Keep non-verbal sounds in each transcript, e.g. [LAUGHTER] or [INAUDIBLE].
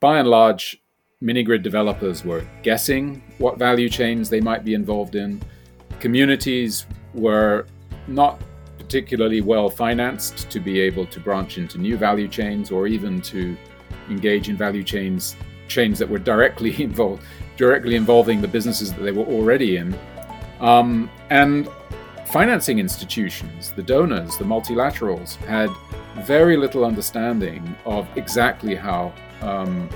by and large, mini grid developers were guessing what value chains they might be involved in. Communities were not particularly well financed to be able to branch into new value chains or even to engage in value chains chains that were directly [LAUGHS] involved directly involving the businesses that they were already in. Um, and financing institutions, the donors, the multilaterals, had very little understanding of exactly how um,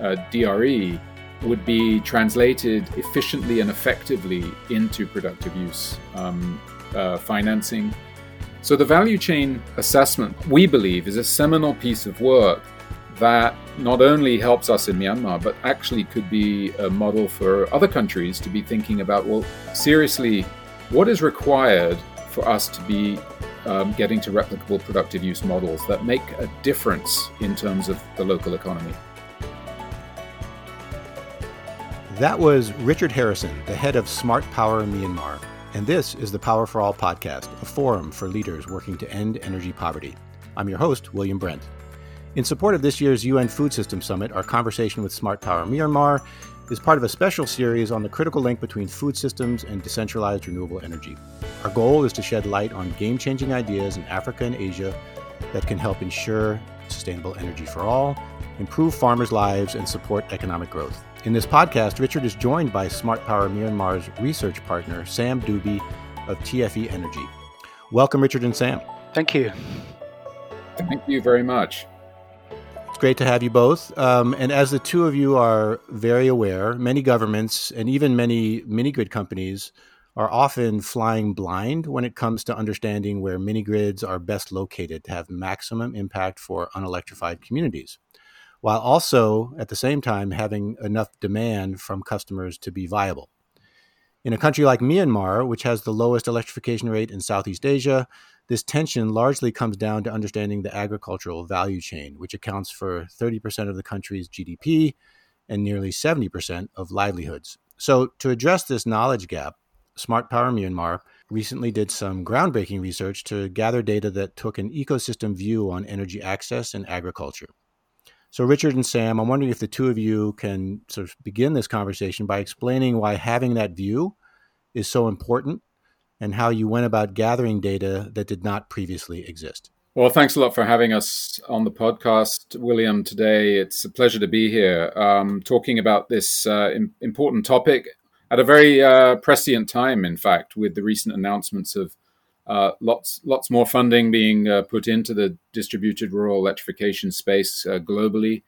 uh, DRE would be translated efficiently and effectively into productive use um, uh, financing. So, the value chain assessment, we believe, is a seminal piece of work that not only helps us in Myanmar, but actually could be a model for other countries to be thinking about well, seriously, what is required for us to be um, getting to replicable productive use models that make a difference in terms of the local economy? That was Richard Harrison, the head of Smart Power Myanmar. And this is the Power for All podcast, a forum for leaders working to end energy poverty. I'm your host, William Brent. In support of this year's UN Food System Summit, our conversation with Smart Power Myanmar is part of a special series on the critical link between food systems and decentralized renewable energy. Our goal is to shed light on game changing ideas in Africa and Asia that can help ensure sustainable energy for all, improve farmers' lives, and support economic growth. In this podcast, Richard is joined by Smart Power Myanmar's research partner, Sam Dubey of TFE Energy. Welcome, Richard and Sam. Thank you. Thank you very much. It's great to have you both. Um, and as the two of you are very aware, many governments and even many mini grid companies are often flying blind when it comes to understanding where mini grids are best located to have maximum impact for unelectrified communities, while also at the same time having enough demand from customers to be viable. In a country like Myanmar, which has the lowest electrification rate in Southeast Asia, this tension largely comes down to understanding the agricultural value chain, which accounts for 30% of the country's GDP and nearly 70% of livelihoods. So, to address this knowledge gap, Smart Power Myanmar recently did some groundbreaking research to gather data that took an ecosystem view on energy access and agriculture. So, Richard and Sam, I'm wondering if the two of you can sort of begin this conversation by explaining why having that view is so important and how you went about gathering data that did not previously exist. Well, thanks a lot for having us on the podcast, William, today. It's a pleasure to be here um, talking about this uh, important topic at a very uh, prescient time, in fact, with the recent announcements of uh, lots, lots more funding being uh, put into the distributed rural electrification space uh, globally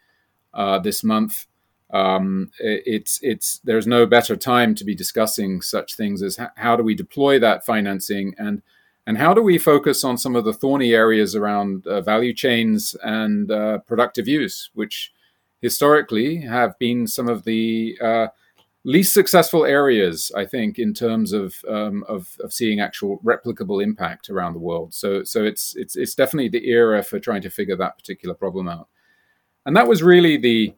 uh, this month um, it's it's there's no better time to be discussing such things as how do we deploy that financing and and how do we focus on some of the thorny areas around uh, value chains and uh, productive use, which historically have been some of the uh, least successful areas, I think, in terms of, um, of, of seeing actual replicable impact around the world. So so it's it's it's definitely the era for trying to figure that particular problem out, and that was really the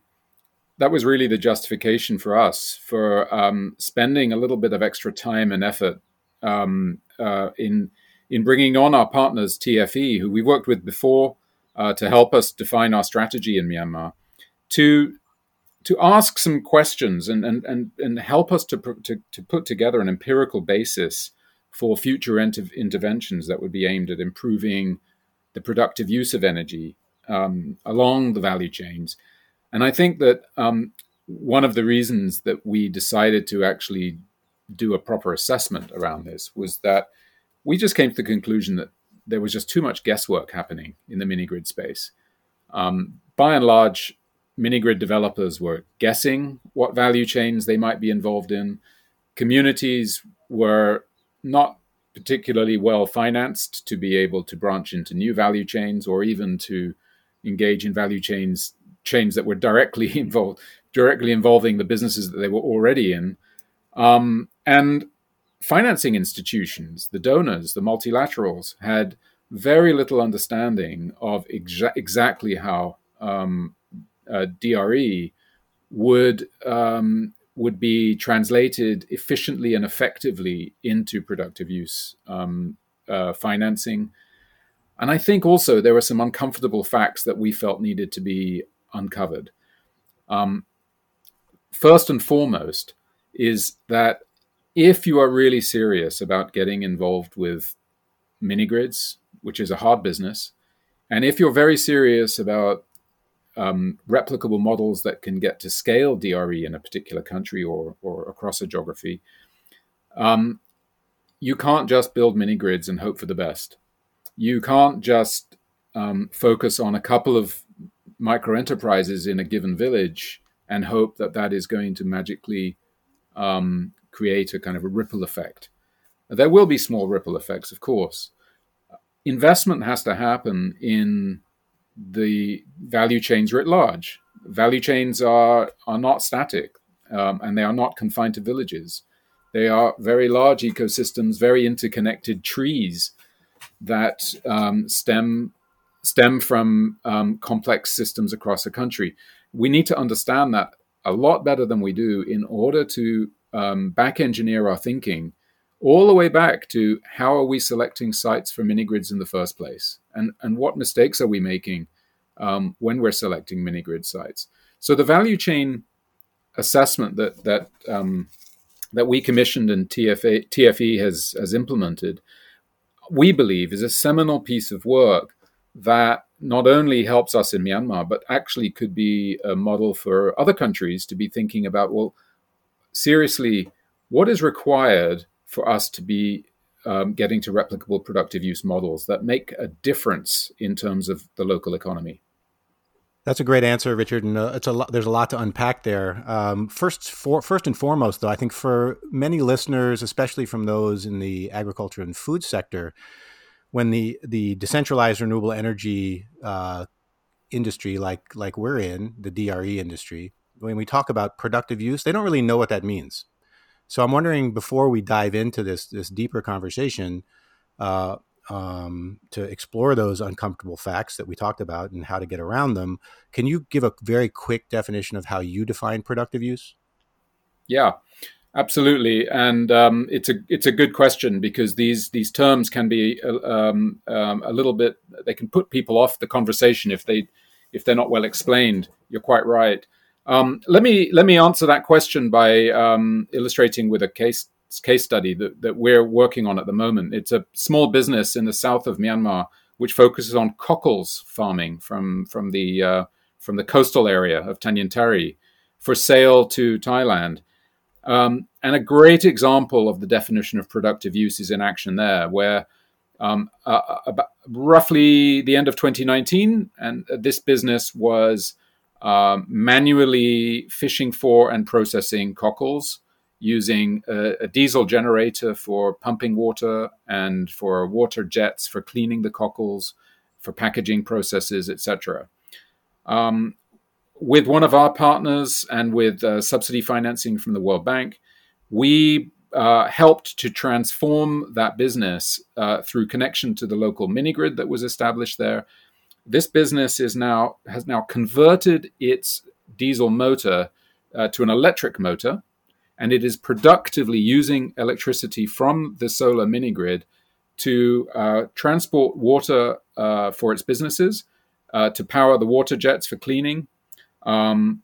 that was really the justification for us for um, spending a little bit of extra time and effort um, uh, in in bringing on our partners TFE, who we worked with before, uh, to help us define our strategy in Myanmar, to to ask some questions and and and, and help us to, to to put together an empirical basis for future inter- interventions that would be aimed at improving the productive use of energy um, along the value chains and I think that um, one of the reasons that we decided to actually do a proper assessment around this was that we just came to the conclusion that there was just too much guesswork happening in the mini grid space. Um, by and large, mini grid developers were guessing what value chains they might be involved in. Communities were not particularly well financed to be able to branch into new value chains or even to engage in value chains chains that were directly [LAUGHS] involved, directly involving the businesses that they were already in, um, and financing institutions, the donors, the multilaterals, had very little understanding of exa- exactly how um, uh, DRE would um, would be translated efficiently and effectively into productive use um, uh, financing. And I think also there were some uncomfortable facts that we felt needed to be uncovered. Um, first and foremost is that if you are really serious about getting involved with mini grids, which is a hard business, and if you're very serious about um, replicable models that can get to scale DRE in a particular country or, or across a geography, um, you can't just build mini grids and hope for the best. You can't just um, focus on a couple of micro enterprises in a given village and hope that that is going to magically um, create a kind of a ripple effect. There will be small ripple effects, of course. Investment has to happen in the value chains writ large. Value chains are are not static, um, and they are not confined to villages. They are very large ecosystems, very interconnected trees that um, stem stem from um, complex systems across a country. We need to understand that a lot better than we do in order to um, back engineer our thinking all the way back to how are we selecting sites for mini grids in the first place and, and what mistakes are we making um, when we're selecting mini grid sites. So the value chain assessment that that um, that we commissioned and TFA, TFE has has implemented, we believe is a seminal piece of work that not only helps us in Myanmar, but actually could be a model for other countries to be thinking about. Well, seriously, what is required for us to be um, getting to replicable productive use models that make a difference in terms of the local economy? That's a great answer, Richard, and uh, it's a lot, there's a lot to unpack there. Um, first, for, first and foremost, though, I think for many listeners, especially from those in the agriculture and food sector, when the the decentralized renewable energy uh, industry, like like we're in, the DRE industry, when we talk about productive use, they don't really know what that means. So I'm wondering, before we dive into this this deeper conversation, uh, um, to explore those uncomfortable facts that we talked about and how to get around them. Can you give a very quick definition of how you define productive use? Yeah, absolutely, and um, it's a it's a good question because these these terms can be uh, um, um, a little bit they can put people off the conversation if they if they're not well explained. You're quite right. Um, let me let me answer that question by um, illustrating with a case case study that, that we're working on at the moment. It's a small business in the south of Myanmar which focuses on cockles farming from from the uh, from the coastal area of Tanintharyi for sale to Thailand. Um, and a great example of the definition of productive use is in action there, where um, uh, uh roughly the end of 2019, and this business was um, manually fishing for and processing cockles using a, a, diesel generator for pumping water and for water jets for cleaning the cockles, for packaging processes, etc. Um, with one of our partners and with uh, subsidy financing from the World Bank, we uh, helped to transform that business uh, through connection to the local mini grid that was established there. This business is now has now converted its diesel motor uh, to an electric motor, and it is productively using electricity from the solar mini grid to uh, transport water uh, for its businesses, to power the water jets for cleaning, um,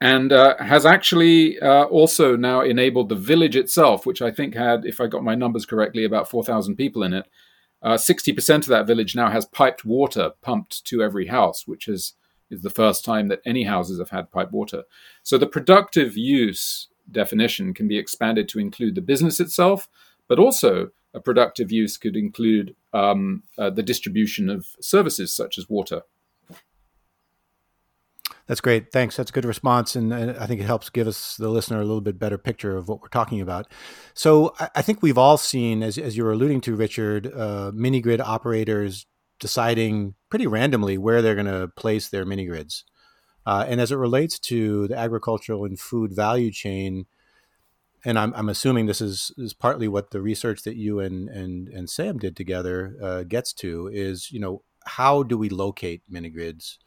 and uh, has actually uh, also now enabled the village itself, which I think had, if I got my numbers correctly, about 4,000 people in it. 60% uh, of that village now has piped water pumped to every house, which is, is the first time that any houses have had piped water. So the productive use definition can be expanded to include the business itself, but also a productive use could include um, uh, the distribution of services such as water. That's great. Thanks. That's a good response. And I think it helps give us, the listener, a little bit better picture of what we're talking about. So I think we've all seen, as, as you were alluding to, Richard, uh, mini grid operators deciding pretty randomly where they're going to place their mini grids. Uh, and as it relates to the agricultural and food value chain, and I'm, I'm assuming this is, is partly what the research that you and, and, and Sam did together uh, gets to is, you know, how do we locate mini grids?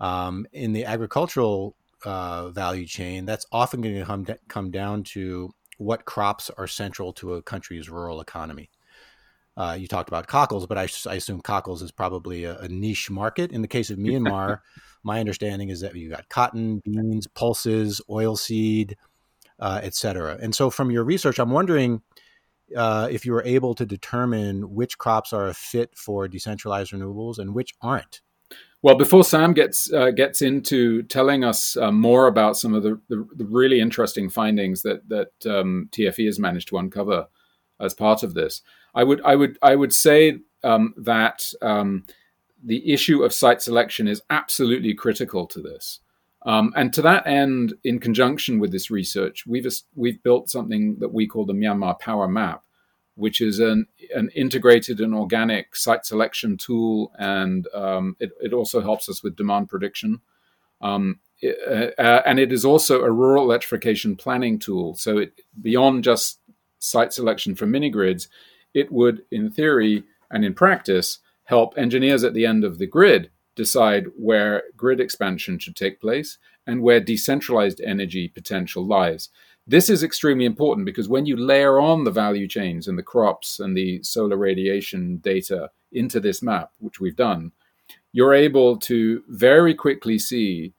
Um, in the agricultural uh, value chain, that's often going to come, come down to what crops are central to a country's rural economy. Uh, you talked about cockles, but I, I assume cockles is probably a, a, niche market. In the case of [LAUGHS] Myanmar, my understanding is that you got cotton, beans, pulses, oilseed, uh, et cetera. And so, from your research, I'm wondering uh, if you were able to determine which crops are a fit for decentralized renewables and which aren't. Well, before Sam gets uh, gets into telling us uh, more about some of the, the, the, really interesting findings that that um, TFE has managed to uncover as part of this, I would I would I would say um, that um, the issue of site selection is absolutely critical to this. Um, and to that end, in conjunction with this research, we've we've built something that we call the Myanmar Power Map, which is an, an integrated and organic site selection tool, and um, it, it, also helps us with demand prediction. Um, it, uh, uh, and it is also a rural electrification planning tool. So it, beyond just site selection for mini grids, it would, in theory and in practice, help engineers at the end of the grid decide where grid expansion should take place and where decentralized energy potential lies. This is extremely important because when you layer on the value chains and the crops and the solar radiation data into this map, which we've done, you're able to very quickly see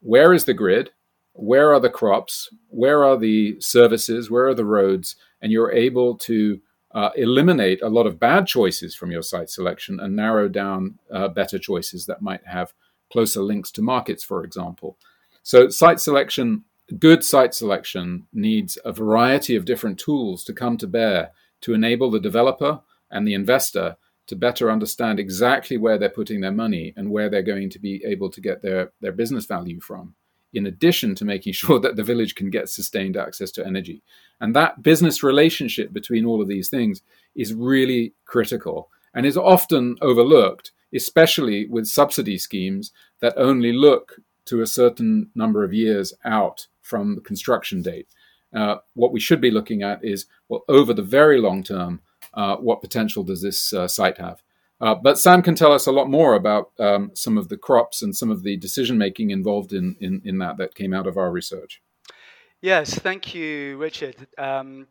where is the grid, where are the crops, where are the services, where are the roads, and you're able to uh, eliminate a lot of bad choices from your site selection and narrow down uh, better choices that might have closer links to markets, for example. So, site selection good site selection needs a variety of different tools to come to bear to enable the developer and the investor to better understand exactly where they're putting their money and where they're going to be able to get their, their business value from, in addition to making [LAUGHS] sure that the village can get sustained access to energy. And that business relationship between all of these things is really critical and is often overlooked, especially with subsidy schemes that only look to a certain number of years out from the construction date. Uh, what we should be looking at is, well, over the very long term, uh, what potential does this uh, site have? Uh, but Sam can tell us a lot more about um, some of the crops and some of the decision making involved in, in, in that that came out of our research. Yes, thank you, Richard. Um,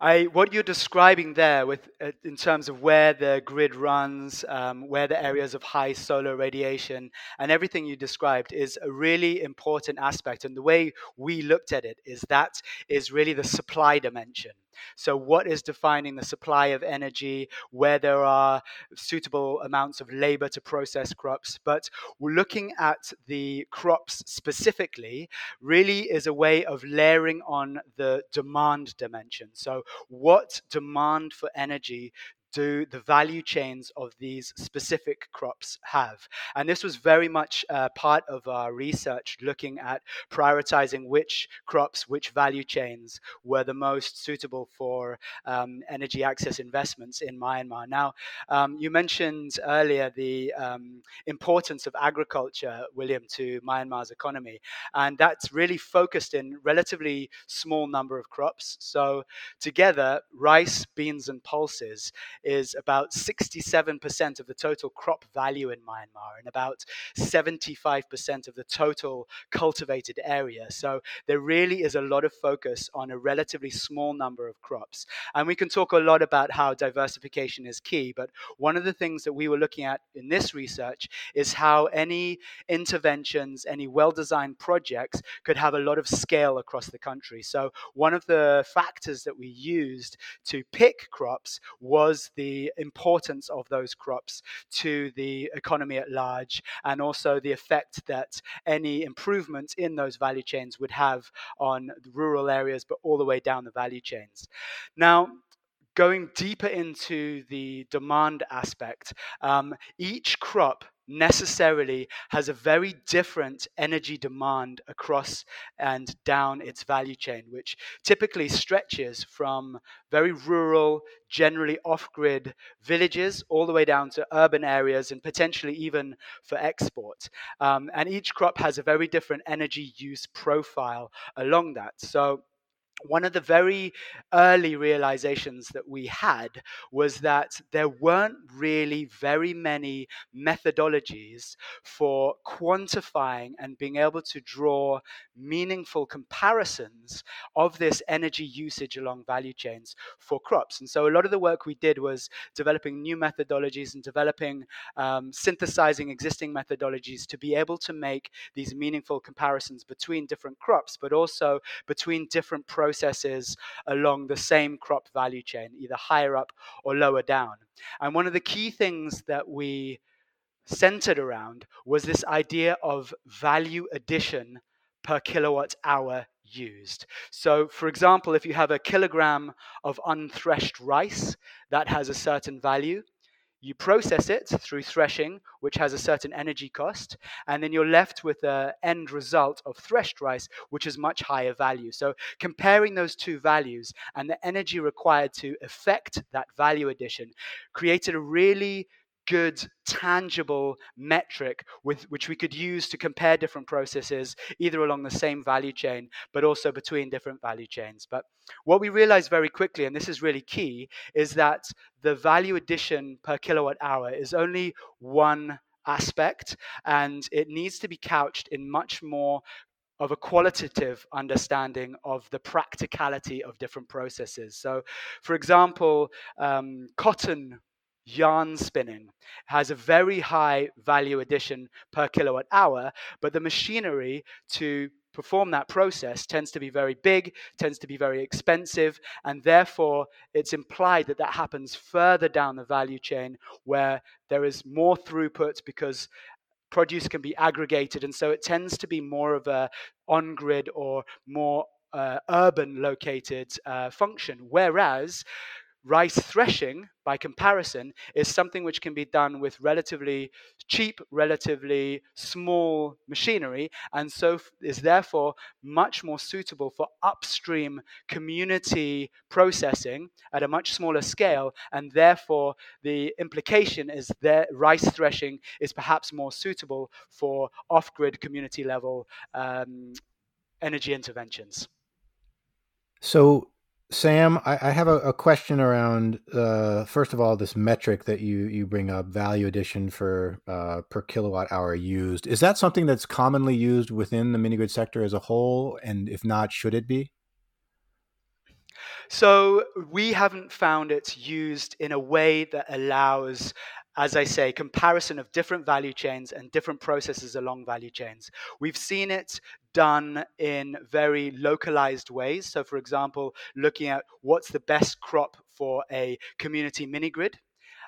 I, what you're describing there, with uh, in terms of where the grid runs, um, where the areas of high solar radiation, and everything you described, is a really important aspect. And the way we looked at it is that is really the supply dimension. So, what is defining the supply of energy, where there are suitable amounts of labor to process crops? But looking at the crops specifically really is a way of layering on the demand dimension. So, what demand for energy do the value chains of these specific crops have? And this was very much uh, part of our research looking at prioritizing which crops, which value chains were the most suitable for um, energy access investments in Myanmar. Now, um, you mentioned earlier the um, importance of agriculture, William, to Myanmar's economy, and that's really focused in relatively small number of crops. So together, rice, beans, and pulses is about 67% of the total crop value in Myanmar and about 75% of the total cultivated area. So there really is a lot of focus on a relatively small number of crops. And we can talk a lot about how diversification is key, but one of the things that we were looking at in this research is how any interventions, any well designed projects could have a lot of scale across the country. So one of the factors that we used to pick crops was the importance of those crops to the economy at large and also the effect that any improvement in those value chains would have on rural areas, but all the way down the value chains. Now, going deeper into the demand aspect, um, each crop necessarily has a very different energy demand across and down its value chain, which typically stretches from very rural, generally off grid villages all the way down to urban areas and potentially even for export. Um, and each crop has a very different energy use profile along that. So one of the very early realizations that we had was that there weren't really very many methodologies for quantifying and being able to draw meaningful comparisons of this energy usage along value chains for crops. And so a lot of the work we did was developing new methodologies and developing, um, synthesizing existing methodologies to be able to make these meaningful comparisons between different crops, but also between different processes processes along the same crop value chain, either higher up or lower down. And one of the key things that we centered around was this idea of value addition per kilowatt hour used. So, for example, if you have a kilogram of unthreshed rice that has a certain value, you process it through threshing, which has a certain energy cost, and then you're left with the end result of threshed rice, which is much higher value. So, comparing those two values and the energy required to effect that value addition created a really good, tangible metric with which we could use to compare different processes, either along the same value chain, but also between different value chains. But what we realized very quickly, and this is really key, is that the value addition per kilowatt hour is only one aspect, and it needs to be couched in much more of a qualitative understanding of the practicality of different processes. So, for example, um, cotton yarn spinning has a very high value addition per kilowatt hour, but the machinery to perform that process tends to be very big, tends to be very expensive, and therefore it's implied that that happens further down the value chain where there is more throughput because produce can be aggregated, and so it tends to be more of a on grid or more uh, urban located uh, function. Whereas rice threshing, by comparison, is something which can be done with relatively cheap, relatively small machinery, and so is therefore much more suitable for upstream community processing at a much smaller scale. And therefore, the implication is that rice threshing is perhaps more suitable for off grid community level um, energy interventions. So, Sam, I, I have a, a, question around uh, first of all this metric that you you bring up, value addition for uh, per kilowatt hour used. Is that something that's commonly used within the mini grid sector as a whole? And if not, should it be? So we haven't found it used in a way that allows as I say, comparison of different value chains and different processes along value chains. We've seen it done in very localized ways. So, for example, looking at what's the best crop for a community mini grid.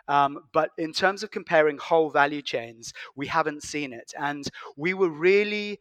Um, but in terms of comparing whole value chains, we haven't seen it. And we were really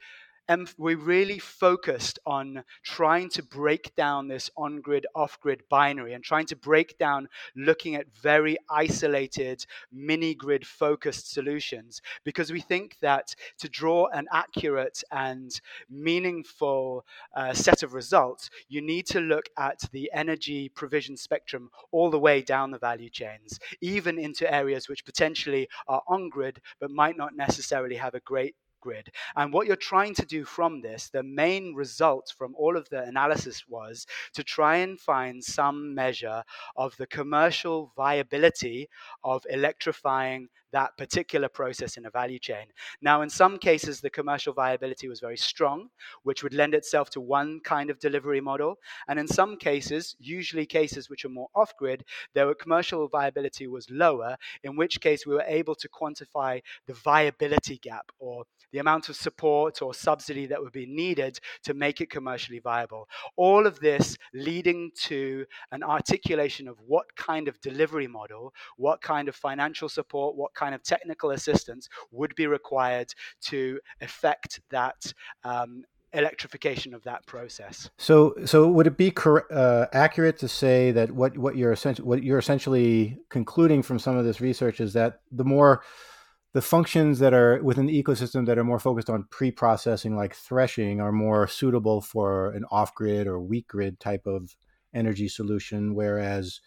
we really focused on trying to break down this on grid, off grid binary and trying to break down looking at very isolated mini grid focused solutions because we think that to draw an accurate and meaningful uh, set of results, you need to look at the energy provision spectrum all the way down the value chains, even into areas which potentially are on grid but might not necessarily have a great grid. And what you're trying to do from this, the main result from all of the analysis was to try and find some measure of the commercial viability of electrifying that particular process in a value chain. Now, in some cases, the commercial viability was very strong, which would lend itself to one kind of delivery model. And in some cases, usually cases which are more off grid, their commercial viability was lower, in which case we were able to quantify the viability gap or the amount of support or subsidy that would be needed to make it commercially viable. All of this leading to an articulation of what kind of delivery model, what kind of financial support, what kind of technical assistance would be required to effect that um, electrification of that process. So, so would it be cor- uh, accurate to say that what what you're essentially what you're essentially concluding from some of this research is that the more the functions that are within the ecosystem that are more focused on pre-processing, like threshing, are more suitable for an off-grid or weak grid type of energy solution, whereas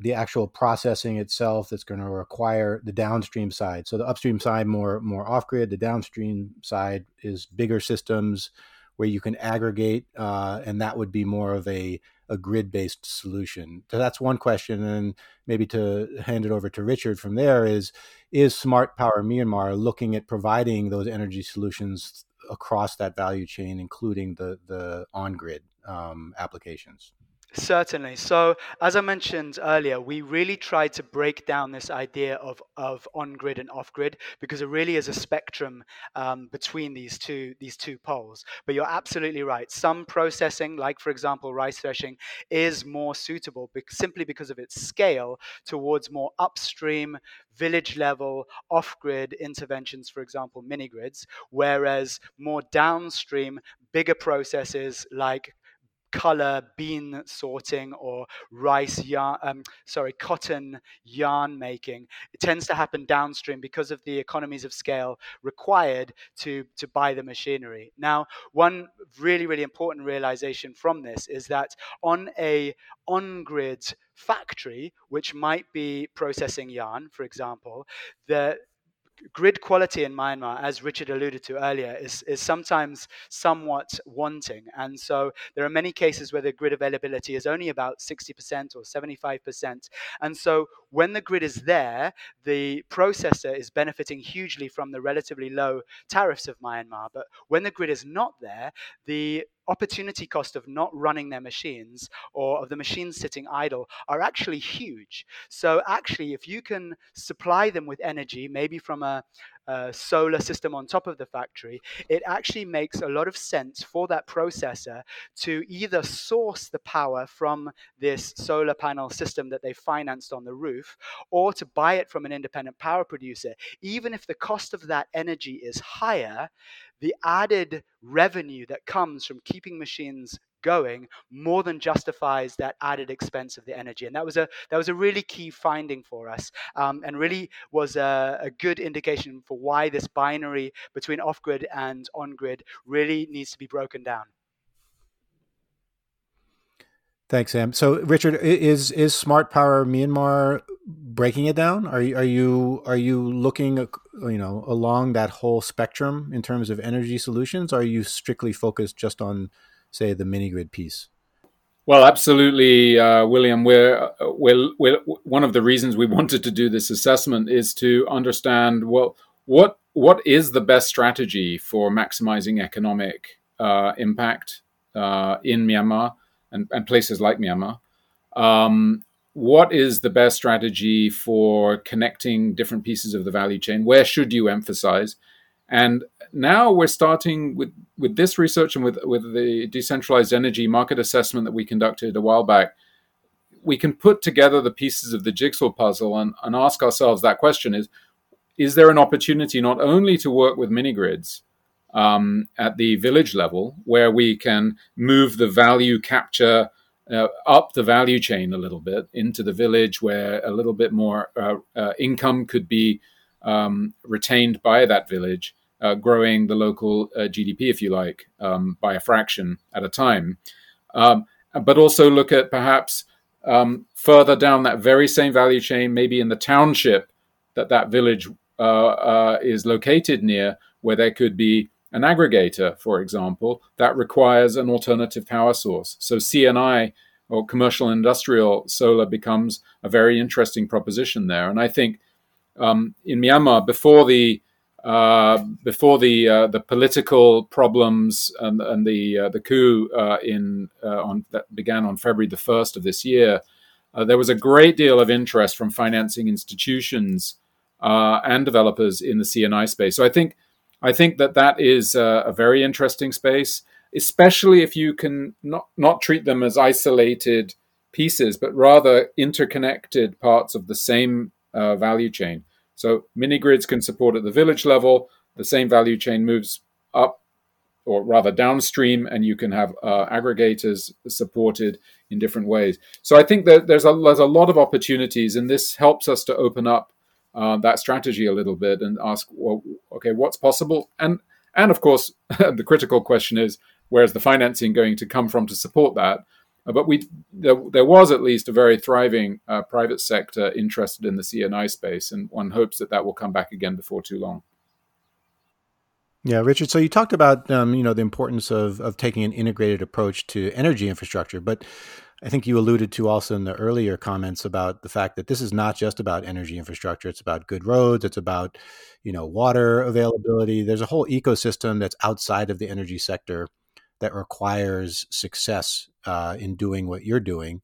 the actual processing itself that's going to require the downstream side. So the upstream side more more off grid, the downstream side is bigger systems where you can aggregate, uh, and that would be more of a a grid based solution. So that's one question, and maybe to hand it over to Richard from there is is Smart Power Myanmar looking at providing those energy solutions across that value chain, including the the on grid um, applications. Certainly. So, as I mentioned earlier, we really tried to break down this idea of, of on grid and off grid because it really is a spectrum um, between these two these two poles. But you're absolutely right. Some processing, like for example rice threshing, is more suitable simply because of its scale towards more upstream, village level, off grid interventions, for example, mini grids, whereas more downstream, bigger processes like color bean sorting or rice yarn um, sorry cotton yarn making. It tends to happen downstream because of the economies of scale required to to buy the machinery. Now one really really important realization from this is that on a on grid factory which might be processing yarn for example the grid quality in Myanmar, as Richard alluded to earlier, is, is sometimes somewhat wanting. And so there are many cases where the grid availability is only about 60% or 75%. And so when the grid is there, the processor is benefiting hugely from the relatively low tariffs of Myanmar. But when the grid is not there, the opportunity cost of not running their machines or of the machines sitting idle are actually huge. So, actually, if you can supply them with energy, maybe from a, a solar system on top of the factory, it actually makes a lot of sense for that processor to either source the power from this solar panel system that they financed on the roof or to buy it from an independent power producer. Even if the cost of that energy is higher, the added revenue that comes from keeping machines going more than justifies that added expense of the energy and that was a that was a really key finding for us um, and really was a, a, good indication for why this binary between off-grid and on-grid really needs to be broken down Thanks, Sam. So, Richard, is is Smart Power Myanmar breaking it down? Are you are you are you looking, you know, along that whole spectrum in terms of energy solutions? are you strictly focused just on, say, the mini grid piece? Well, absolutely, uh, William. We're, we're, we're one of the reasons we [LAUGHS] wanted to do this assessment is to understand well what what is the best strategy for maximizing economic uh, impact uh, in Myanmar and, and places like Myanmar. Um, what is the best strategy for connecting different pieces of the value chain? Where should you emphasize? And now we're starting with, with this research and with, with the decentralized energy market assessment that we conducted a while back. We can put together the pieces of the jigsaw puzzle and, and ask ourselves that question is, is there an opportunity not only to work with mini grids, um, at the village level, where we can move the value capture uh, up the value chain a little bit into the village, where a little bit more uh, uh, income could be um, retained by that village, uh, growing the local uh, GDP, if you like, um, by a fraction at a time. Um, but also look at perhaps um, further down that very same value chain, maybe in the township that that village uh, is located near, where there could be an aggregator, for example, that requires an alternative power source. So C&I or commercial industrial solar becomes a very interesting proposition there. And I think um, in Myanmar, before the uh, before the uh, the political problems and, and the uh, the coup uh, in uh, on that began on February the first of this year, uh, there was a great deal of interest from financing institutions and developers in the C&I space. So I think I think that that is a, a very interesting space, especially if you can not not treat them as isolated pieces, but rather interconnected parts of the same uh, value chain. So mini grids can support at the village level. The same value chain moves up, or rather downstream, and you can have uh, aggregators supported in different ways. So I think that there's a there's a lot of opportunities, and this helps us to open up uh, that strategy a little bit and ask, well, okay, what's possible? And and of course, [LAUGHS] the critical question is, where's the financing going to come from to support that? Uh, but we there, there, was at least a very thriving uh, private sector interested in the C&I space, and one hopes that that will come back again before too long. Yeah, Richard. So you talked about um, you know the importance of of taking an integrated approach to energy infrastructure, but I think you alluded to also in the earlier comments about the fact that this is not just about energy infrastructure. It's about good roads. It's about you know water availability. There's a whole ecosystem that's outside of the energy sector that requires success uh, in doing what you're doing.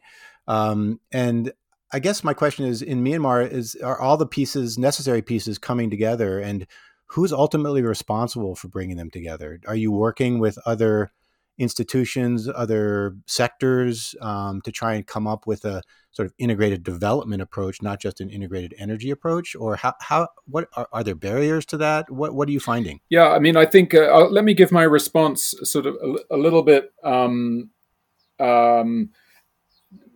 Um, and I guess my question is: in Myanmar, is are all the pieces necessary pieces coming together and who's ultimately responsible for bringing them together? Are you working with other institutions, other sectors um, to try and come up with a sort of integrated development approach, not just an integrated energy approach? Or how, how what are, are there barriers to that? What, what are you finding? Yeah, I mean, I think, uh, let me give my response sort of a, a little bit um, um,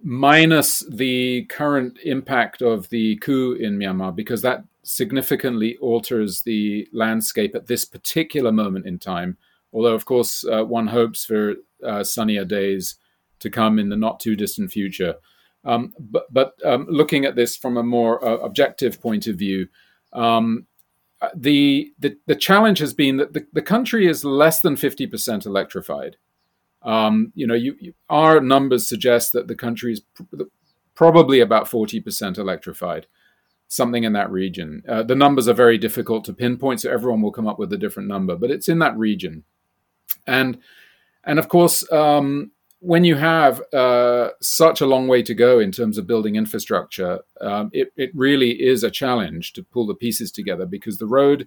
minus the current impact of the coup in Myanmar, because that significantly alters the landscape at this particular moment in time. Although, of course, uh, one hopes for uh, sunnier days to come in the not too distant future. Um, but, but um, looking at this from a more uh, objective point of view, um, uh, the, the, the challenge has been that the, the country is less than fifty percent electrified. Um, you know, you, you, our numbers suggest that the country is pr- probably about forty percent electrified something in that region. Uh, the numbers are very difficult to pinpoint, so everyone will come up with a different number, but it's in that region. And and of course, um, when you have uh, such a long way to go in terms of building infrastructure, um, it, it really is a challenge to pull the pieces together because the road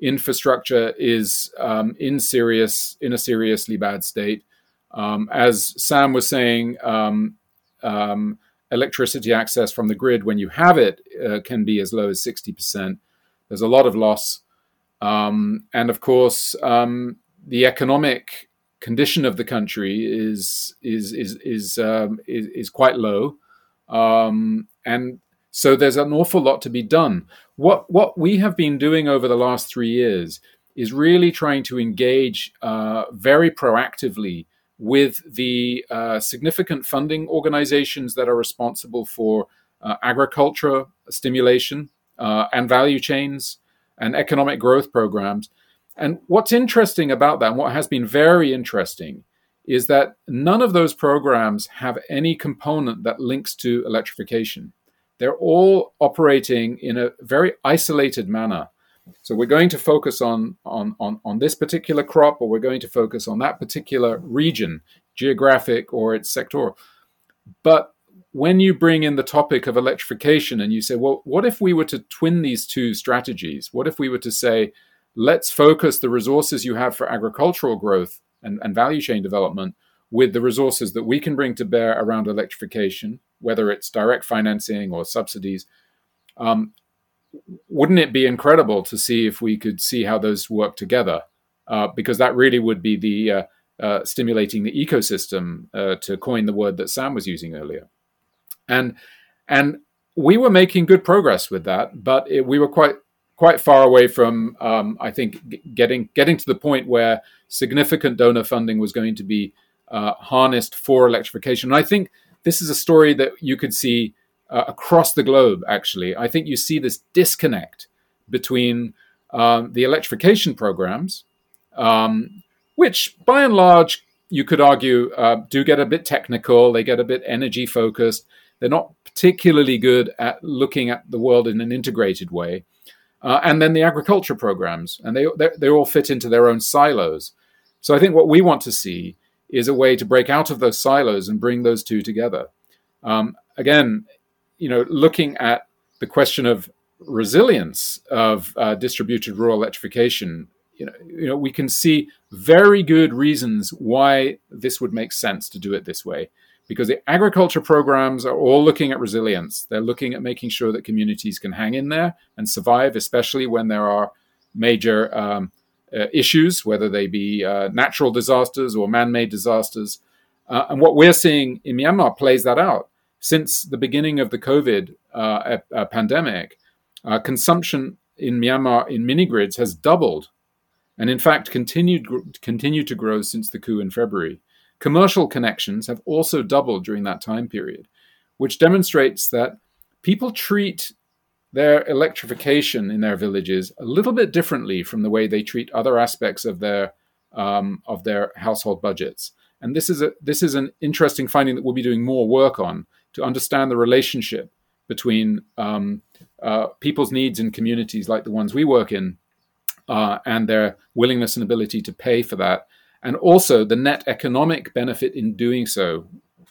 infrastructure is um, in serious in a seriously bad state. Um, as Sam was saying, um, um, electricity access from the grid when you have it uh, can be as low as 60%. There's a lot of loss. Um, and of course, the economic condition of the country is is is is um, is, is, quite low, um, and so there's an awful lot to be done. What what we have been doing over the last three years is really trying to engage uh, very proactively with the uh, significant funding organizations that are responsible for uh, agriculture stimulation uh, and value chains and economic growth programs. And what's interesting about that, and what has been very interesting, is that none of those programs have any component that links to electrification. They're all operating in a very isolated manner. So we're going to focus on, on, on, on this particular crop, or we're going to focus on that particular region, geographic or its sectoral. But when you bring in the topic of electrification and you say, well, what if we were to twin these two strategies? What if we were to say, let's focus the resources you have for agricultural growth and, and value chain development with the resources that we can bring to bear around electrification, whether it's direct financing or subsidies? Um, wouldn't it be incredible to see if we could see how those work together? Uh, because that really would be the uh, uh, stimulating the ecosystem, uh, to coin the word that Sam was using earlier. And and we were making good progress with that, but it, we were quite quite far away from, um, I think, getting getting to the point where significant donor funding was going to be uh, harnessed for electrification. And I think this is a story that you could see uh, across the globe, actually. I think you see this disconnect between um, the electrification programs, um, which by and large, you could argue, uh, do get a bit technical, they get a bit energy focused. They're not particularly good at looking at the world in an integrated way. Uh, and then the agriculture programs, and they, they all fit into their own silos. So I think what we want to see is a way to break out of those silos and bring those two together. Um, again, you know, looking at the question of resilience of uh, distributed rural electrification, you know, you know, we can see very good reasons why this would make sense to do it this way. Because the agriculture programs are all looking at resilience. They're looking at making sure that communities can hang in there and survive, especially when there are major um, uh, issues, whether they be uh, natural disasters or man made disasters. Uh, and what we're seeing in Myanmar plays that out since the beginning of the COVID uh, uh, pandemic, uh, consumption in Myanmar in mini grids has doubled, and in fact continued continued to grow since the coup in February. Commercial connections have also doubled during that time period, which demonstrates that people treat their electrification in their villages a little bit differently from the way they treat other aspects of their um, of their household budgets. And this is a this is an interesting finding that we'll be doing more work on to understand the relationship between um, uh, people's needs in communities like the ones we work in uh, and their willingness and ability to pay for that, and also the net economic benefit in doing so,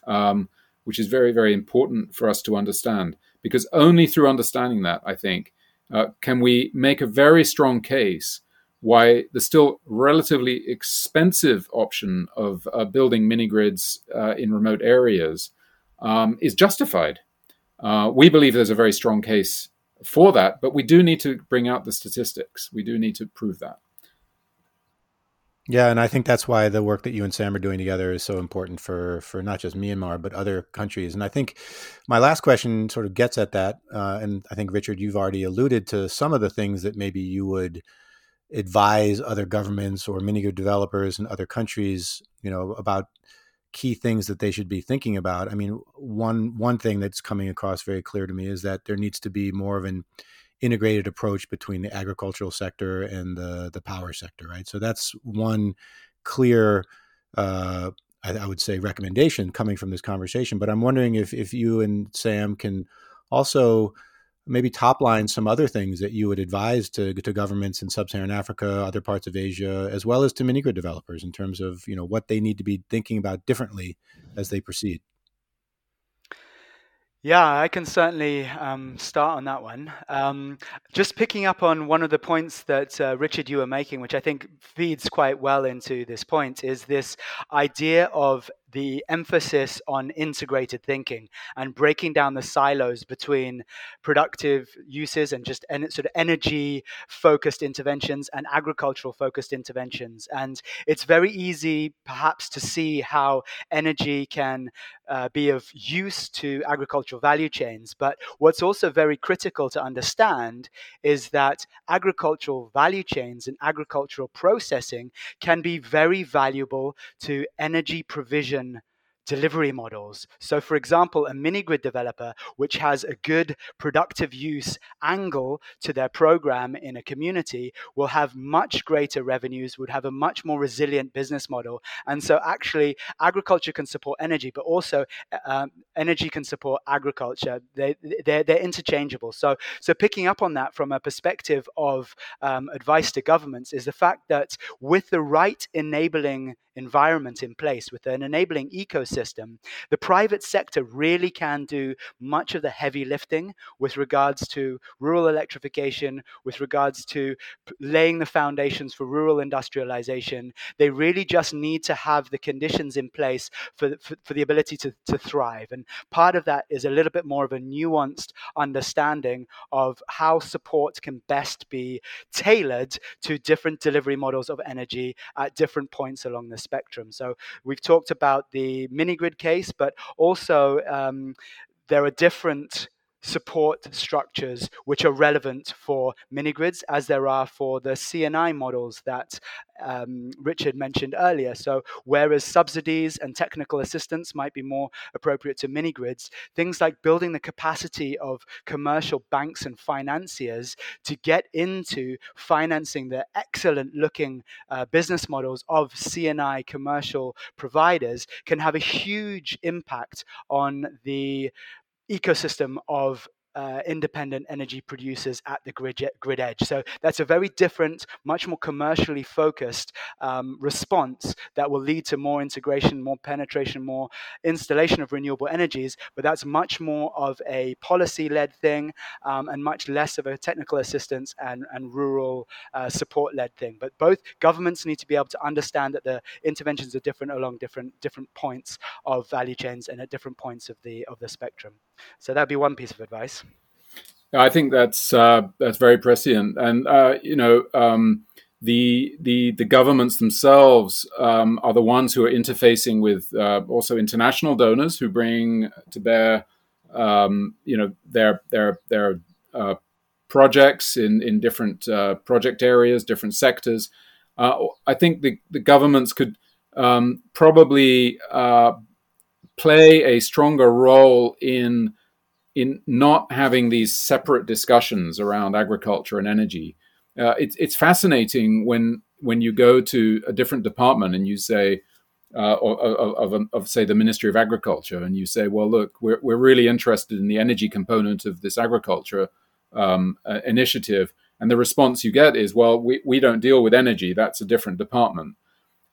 um, which is very very important for us to understand. Because only through understanding that, I think, uh, can we make a very strong case why the still relatively expensive option of uh, building mini grids uh, in remote areas um, is justified. Uh, we believe there's a very strong case for that, but we do need to bring out the statistics. We do need to prove that. Yeah, and I think that's why the work that you and Sam are doing together is so important for for not just Myanmar but other countries. And I think my last question sort of gets at that. Uh, and I think Richard, you've already alluded to some of the things that maybe you would advise other governments or mini developers in other countries, you know, about key things that they should be thinking about. I mean, one one thing that's coming across very clear to me is that there needs to be more of an integrated approach between the agricultural sector and the the power sector, right? So that's one clear, uh, I, I, would say, recommendation coming from this conversation. But I'm wondering if if you and Sam can also maybe top line some other things that you would advise to, to governments in sub-Saharan Africa, other parts of Asia, as well as to mini grid developers in terms of you know what they need to be thinking about differently as they proceed. Yeah, I can certainly um, start on that one. Um, just picking up on one of the points that uh, Richard you were making, which I think feeds quite well into this point, is this idea of the emphasis on integrated thinking and breaking down the silos between productive uses and just en- sort of energy focused interventions and agricultural focused interventions. And it's very easy, perhaps, to see how energy can uh, be of use to agricultural value chains. But what's also very critical to understand is that agricultural value chains and agricultural processing can be very valuable to energy provision delivery models. So, for example, a mini grid developer which has a good productive use angle to their program in a community will have much greater revenues, would have a much more resilient business model. And so, actually, agriculture can support energy, but also uh, um, energy can support agriculture. They, they're, they're interchangeable. So, so, picking up on that from a perspective of um, advice to governments is the fact that with the right enabling environment in place, with an enabling ecosystem, the private sector really can do much of the heavy lifting with regards to rural electrification, with regards to laying the foundations for rural industrialization. They really just need to have the conditions in place for, for, for the ability to, to thrive. And part of that is a little bit more of a nuanced understanding of how support can best be tailored to different delivery models of energy at different points along the spectrum. So we've talked about the mini grid case, but also um, there are different support structures which are relevant for mini grids as there are for the C&I models that um, Richard mentioned earlier. So, whereas subsidies and technical assistance might be more appropriate to mini grids, things like building the capacity of commercial banks and financiers to get into financing the excellent looking uh, business models of C&I commercial providers can have a huge impact on the ecosystem of uh, independent energy producers at the grid, grid edge. So that's a very different, much more commercially focused um, response that will lead to more integration, more penetration, more installation of renewable energies. But that's much more of a policy led thing um, and much less of a technical assistance and, and rural uh, support led thing. But both governments need to be able to understand that the interventions are different along different different points of value chains and at different points of the of the spectrum. So that'd be one piece of advice. I think that's uh, that's very prescient, and uh, you know um, the the the governments themselves um, are the ones who are interfacing with uh, also international donors who bring to bear um, you know their their their uh, projects in in different uh, project areas, different sectors. Uh, I think the the governments could um, probably play a stronger role in in not having these separate discussions around agriculture and energy. Uh, it's it's fascinating when when you go to a different department and you say, uh, of, of, of, say the Ministry of Agriculture, and you say, well, look, we're we're really interested in the energy component of this agriculture um, uh, initiative, and the response you get is, well, we we don't deal with energy; that's a different department.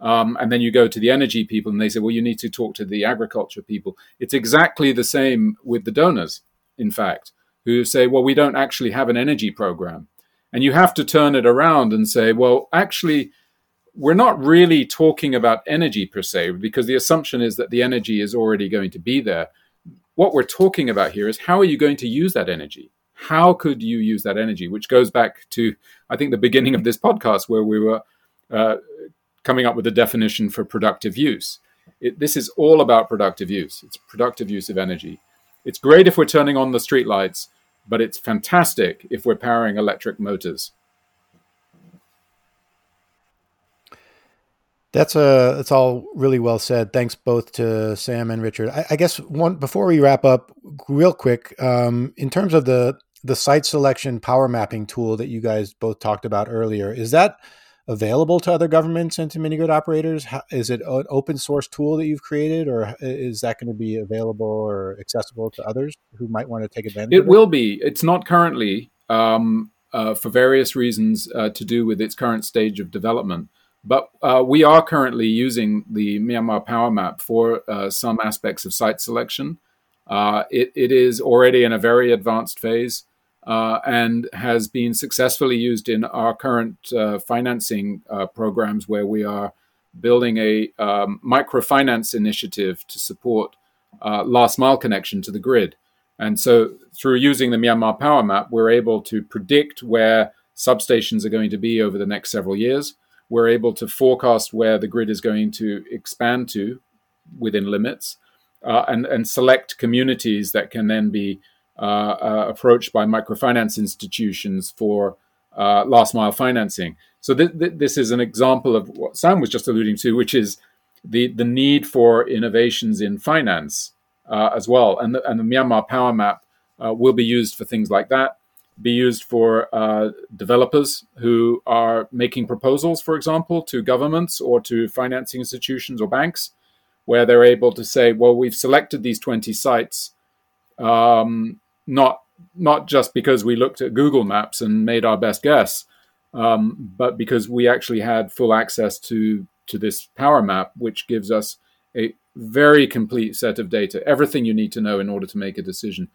Um, and then you go to the energy people, and they say, well, you need to talk to the agriculture people. It's exactly the same with the donors in fact, who say, well, we don't actually have an energy program. And you have to turn it around and say, well, actually, we're not really talking about energy per se, because the assumption is that the energy is already going to be there. What we're talking about here is how are you going to use that energy? How could you use that energy? Which goes back to, I think, the beginning of this podcast where we were uh, coming up with a definition for productive use. It, this is all about productive use. It's productive use of energy. It's great if we're turning on the streetlights, but it's fantastic if we're powering electric motors. That's a uh, that's all really well said. Thanks both to Sam and Richard. I, I guess one before we wrap up, real quick, um, in terms of the the site selection power mapping tool that you guys both talked about earlier, is that available to other governments and to mini grid operators? How, is it an open source tool that you've created, or is that going to be available or accessible to others who might want to take advantage? It, it? will be. It's not currently um, uh, for various reasons uh, to do with its current stage of development. But uh, we are currently using the Myanmar Power Map for uh, some aspects of site selection. Uh, it, it is already in a very advanced phase uh, and has been successfully used in our current uh, financing uh, programs where we are building a um, microfinance initiative to support uh, last mile connection to the grid. And so, through using the Myanmar Power Map, we're able to predict where substations are going to be over the next several years. We're able to forecast where the grid is going to expand to within limits uh, and, and select communities that can then be approached by microfinance institutions for uh, last mile financing. So th- th- this is an example of what Sam was just alluding to, which is the the need for innovations in finance uh, as well. And the, and the Myanmar Power Map uh, will be used for things like that. Be used for uh, developers who are making proposals, for example, to governments or to financing institutions or banks, where they're able to say, "Well, we've selected these twenty sites." Um, not not just because we looked at Google Maps and made our best guess, um, but because we actually had full access to to this power map, which gives us a very complete set of data, everything you need to know in order to make a decision.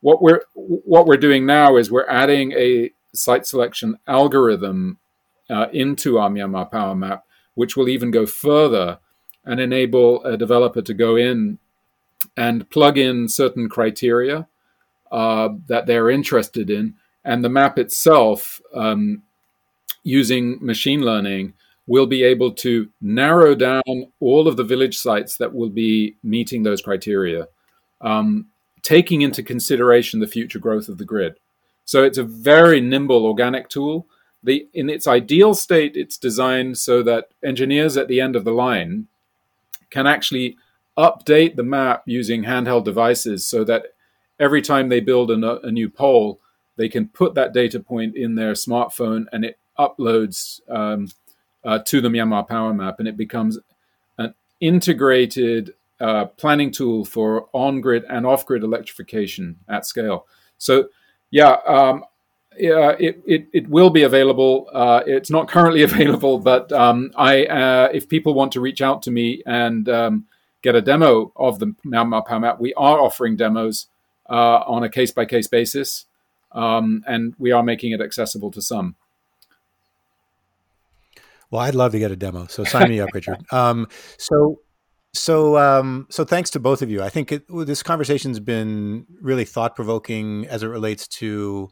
What we're what we're doing now is we're adding a site selection algorithm uh, into our Myanmar Power Map, which will even go further and enable a developer to go in and plug in certain criteria uh, that they're interested in. And the map itself, um, using machine learning, will be able to narrow down all of the village sites that will be meeting those criteria, um, taking into consideration the future growth of the grid. So it's a very nimble organic tool. The, in its ideal state, it's designed so that engineers at the end of the line can actually update the map using handheld devices so that every time they build a, a, new pole, they can put that data point in their smartphone and it uploads um, uh, to the Myanmar Power Map, and it becomes an integrated uh, planning tool for on-grid and off-grid electrification at scale. So, yeah, um, yeah, it, it, it will be available. Uh, it's not currently [LAUGHS] available, but um, I uh, if people want to reach out to me and um, get a demo of the Myanmar Power Map, we are offering demos uh, on a case by case basis, um, and we are making it accessible to some. Well, I'd love to get a demo, so sign me up, Richard. [LAUGHS] Um, so, so, um, so thanks to both of you. I think it, this conversation's been really thought provoking as it relates to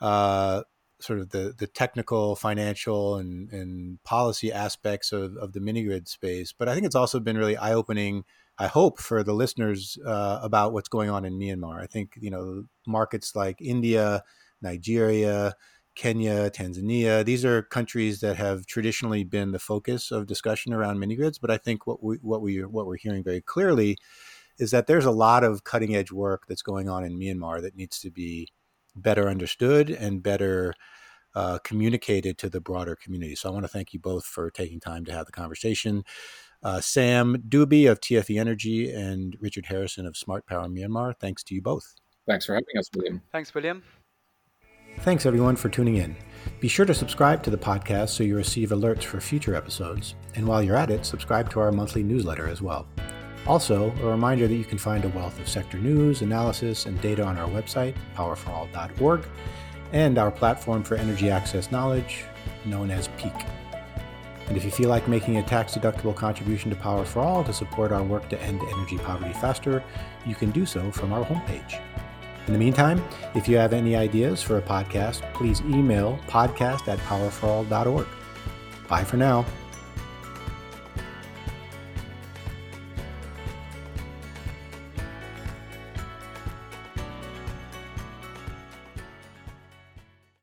uh, sort of the the technical, financial, and and policy aspects of of the mini grid space. But I think it's also been really eye opening I hope for the listeners uh, about what's going on in Myanmar. I think you know markets like India, Nigeria, Kenya, Tanzania. These are countries that have traditionally been the focus of discussion around mini grids. But I think what we what we what we're hearing very clearly is that there's a lot of cutting edge work that's going on in Myanmar that needs to be better understood and better uh, communicated to the broader community. So I want to thank you both for taking time to have the conversation. Uh, Sam Duby of TFE Energy and Richard Harrison of Smart Power Myanmar, thanks to you both. Thanks for having us, William. Thanks, William. Thanks, everyone, for tuning in. Be sure to subscribe to the podcast so you receive alerts for future episodes. And while you're at it, subscribe to our monthly newsletter as well. Also, a reminder that you can find a wealth of sector news, analysis, and data on our website, powerforall.org, and our platform for energy access knowledge, known as PEAK. And if you feel like making a tax deductible contribution to Power for All to support our work to end energy poverty faster, you can do so from our homepage. In the meantime, if you have any ideas for a podcast, please email podcast at powerforall.org. Bye for now.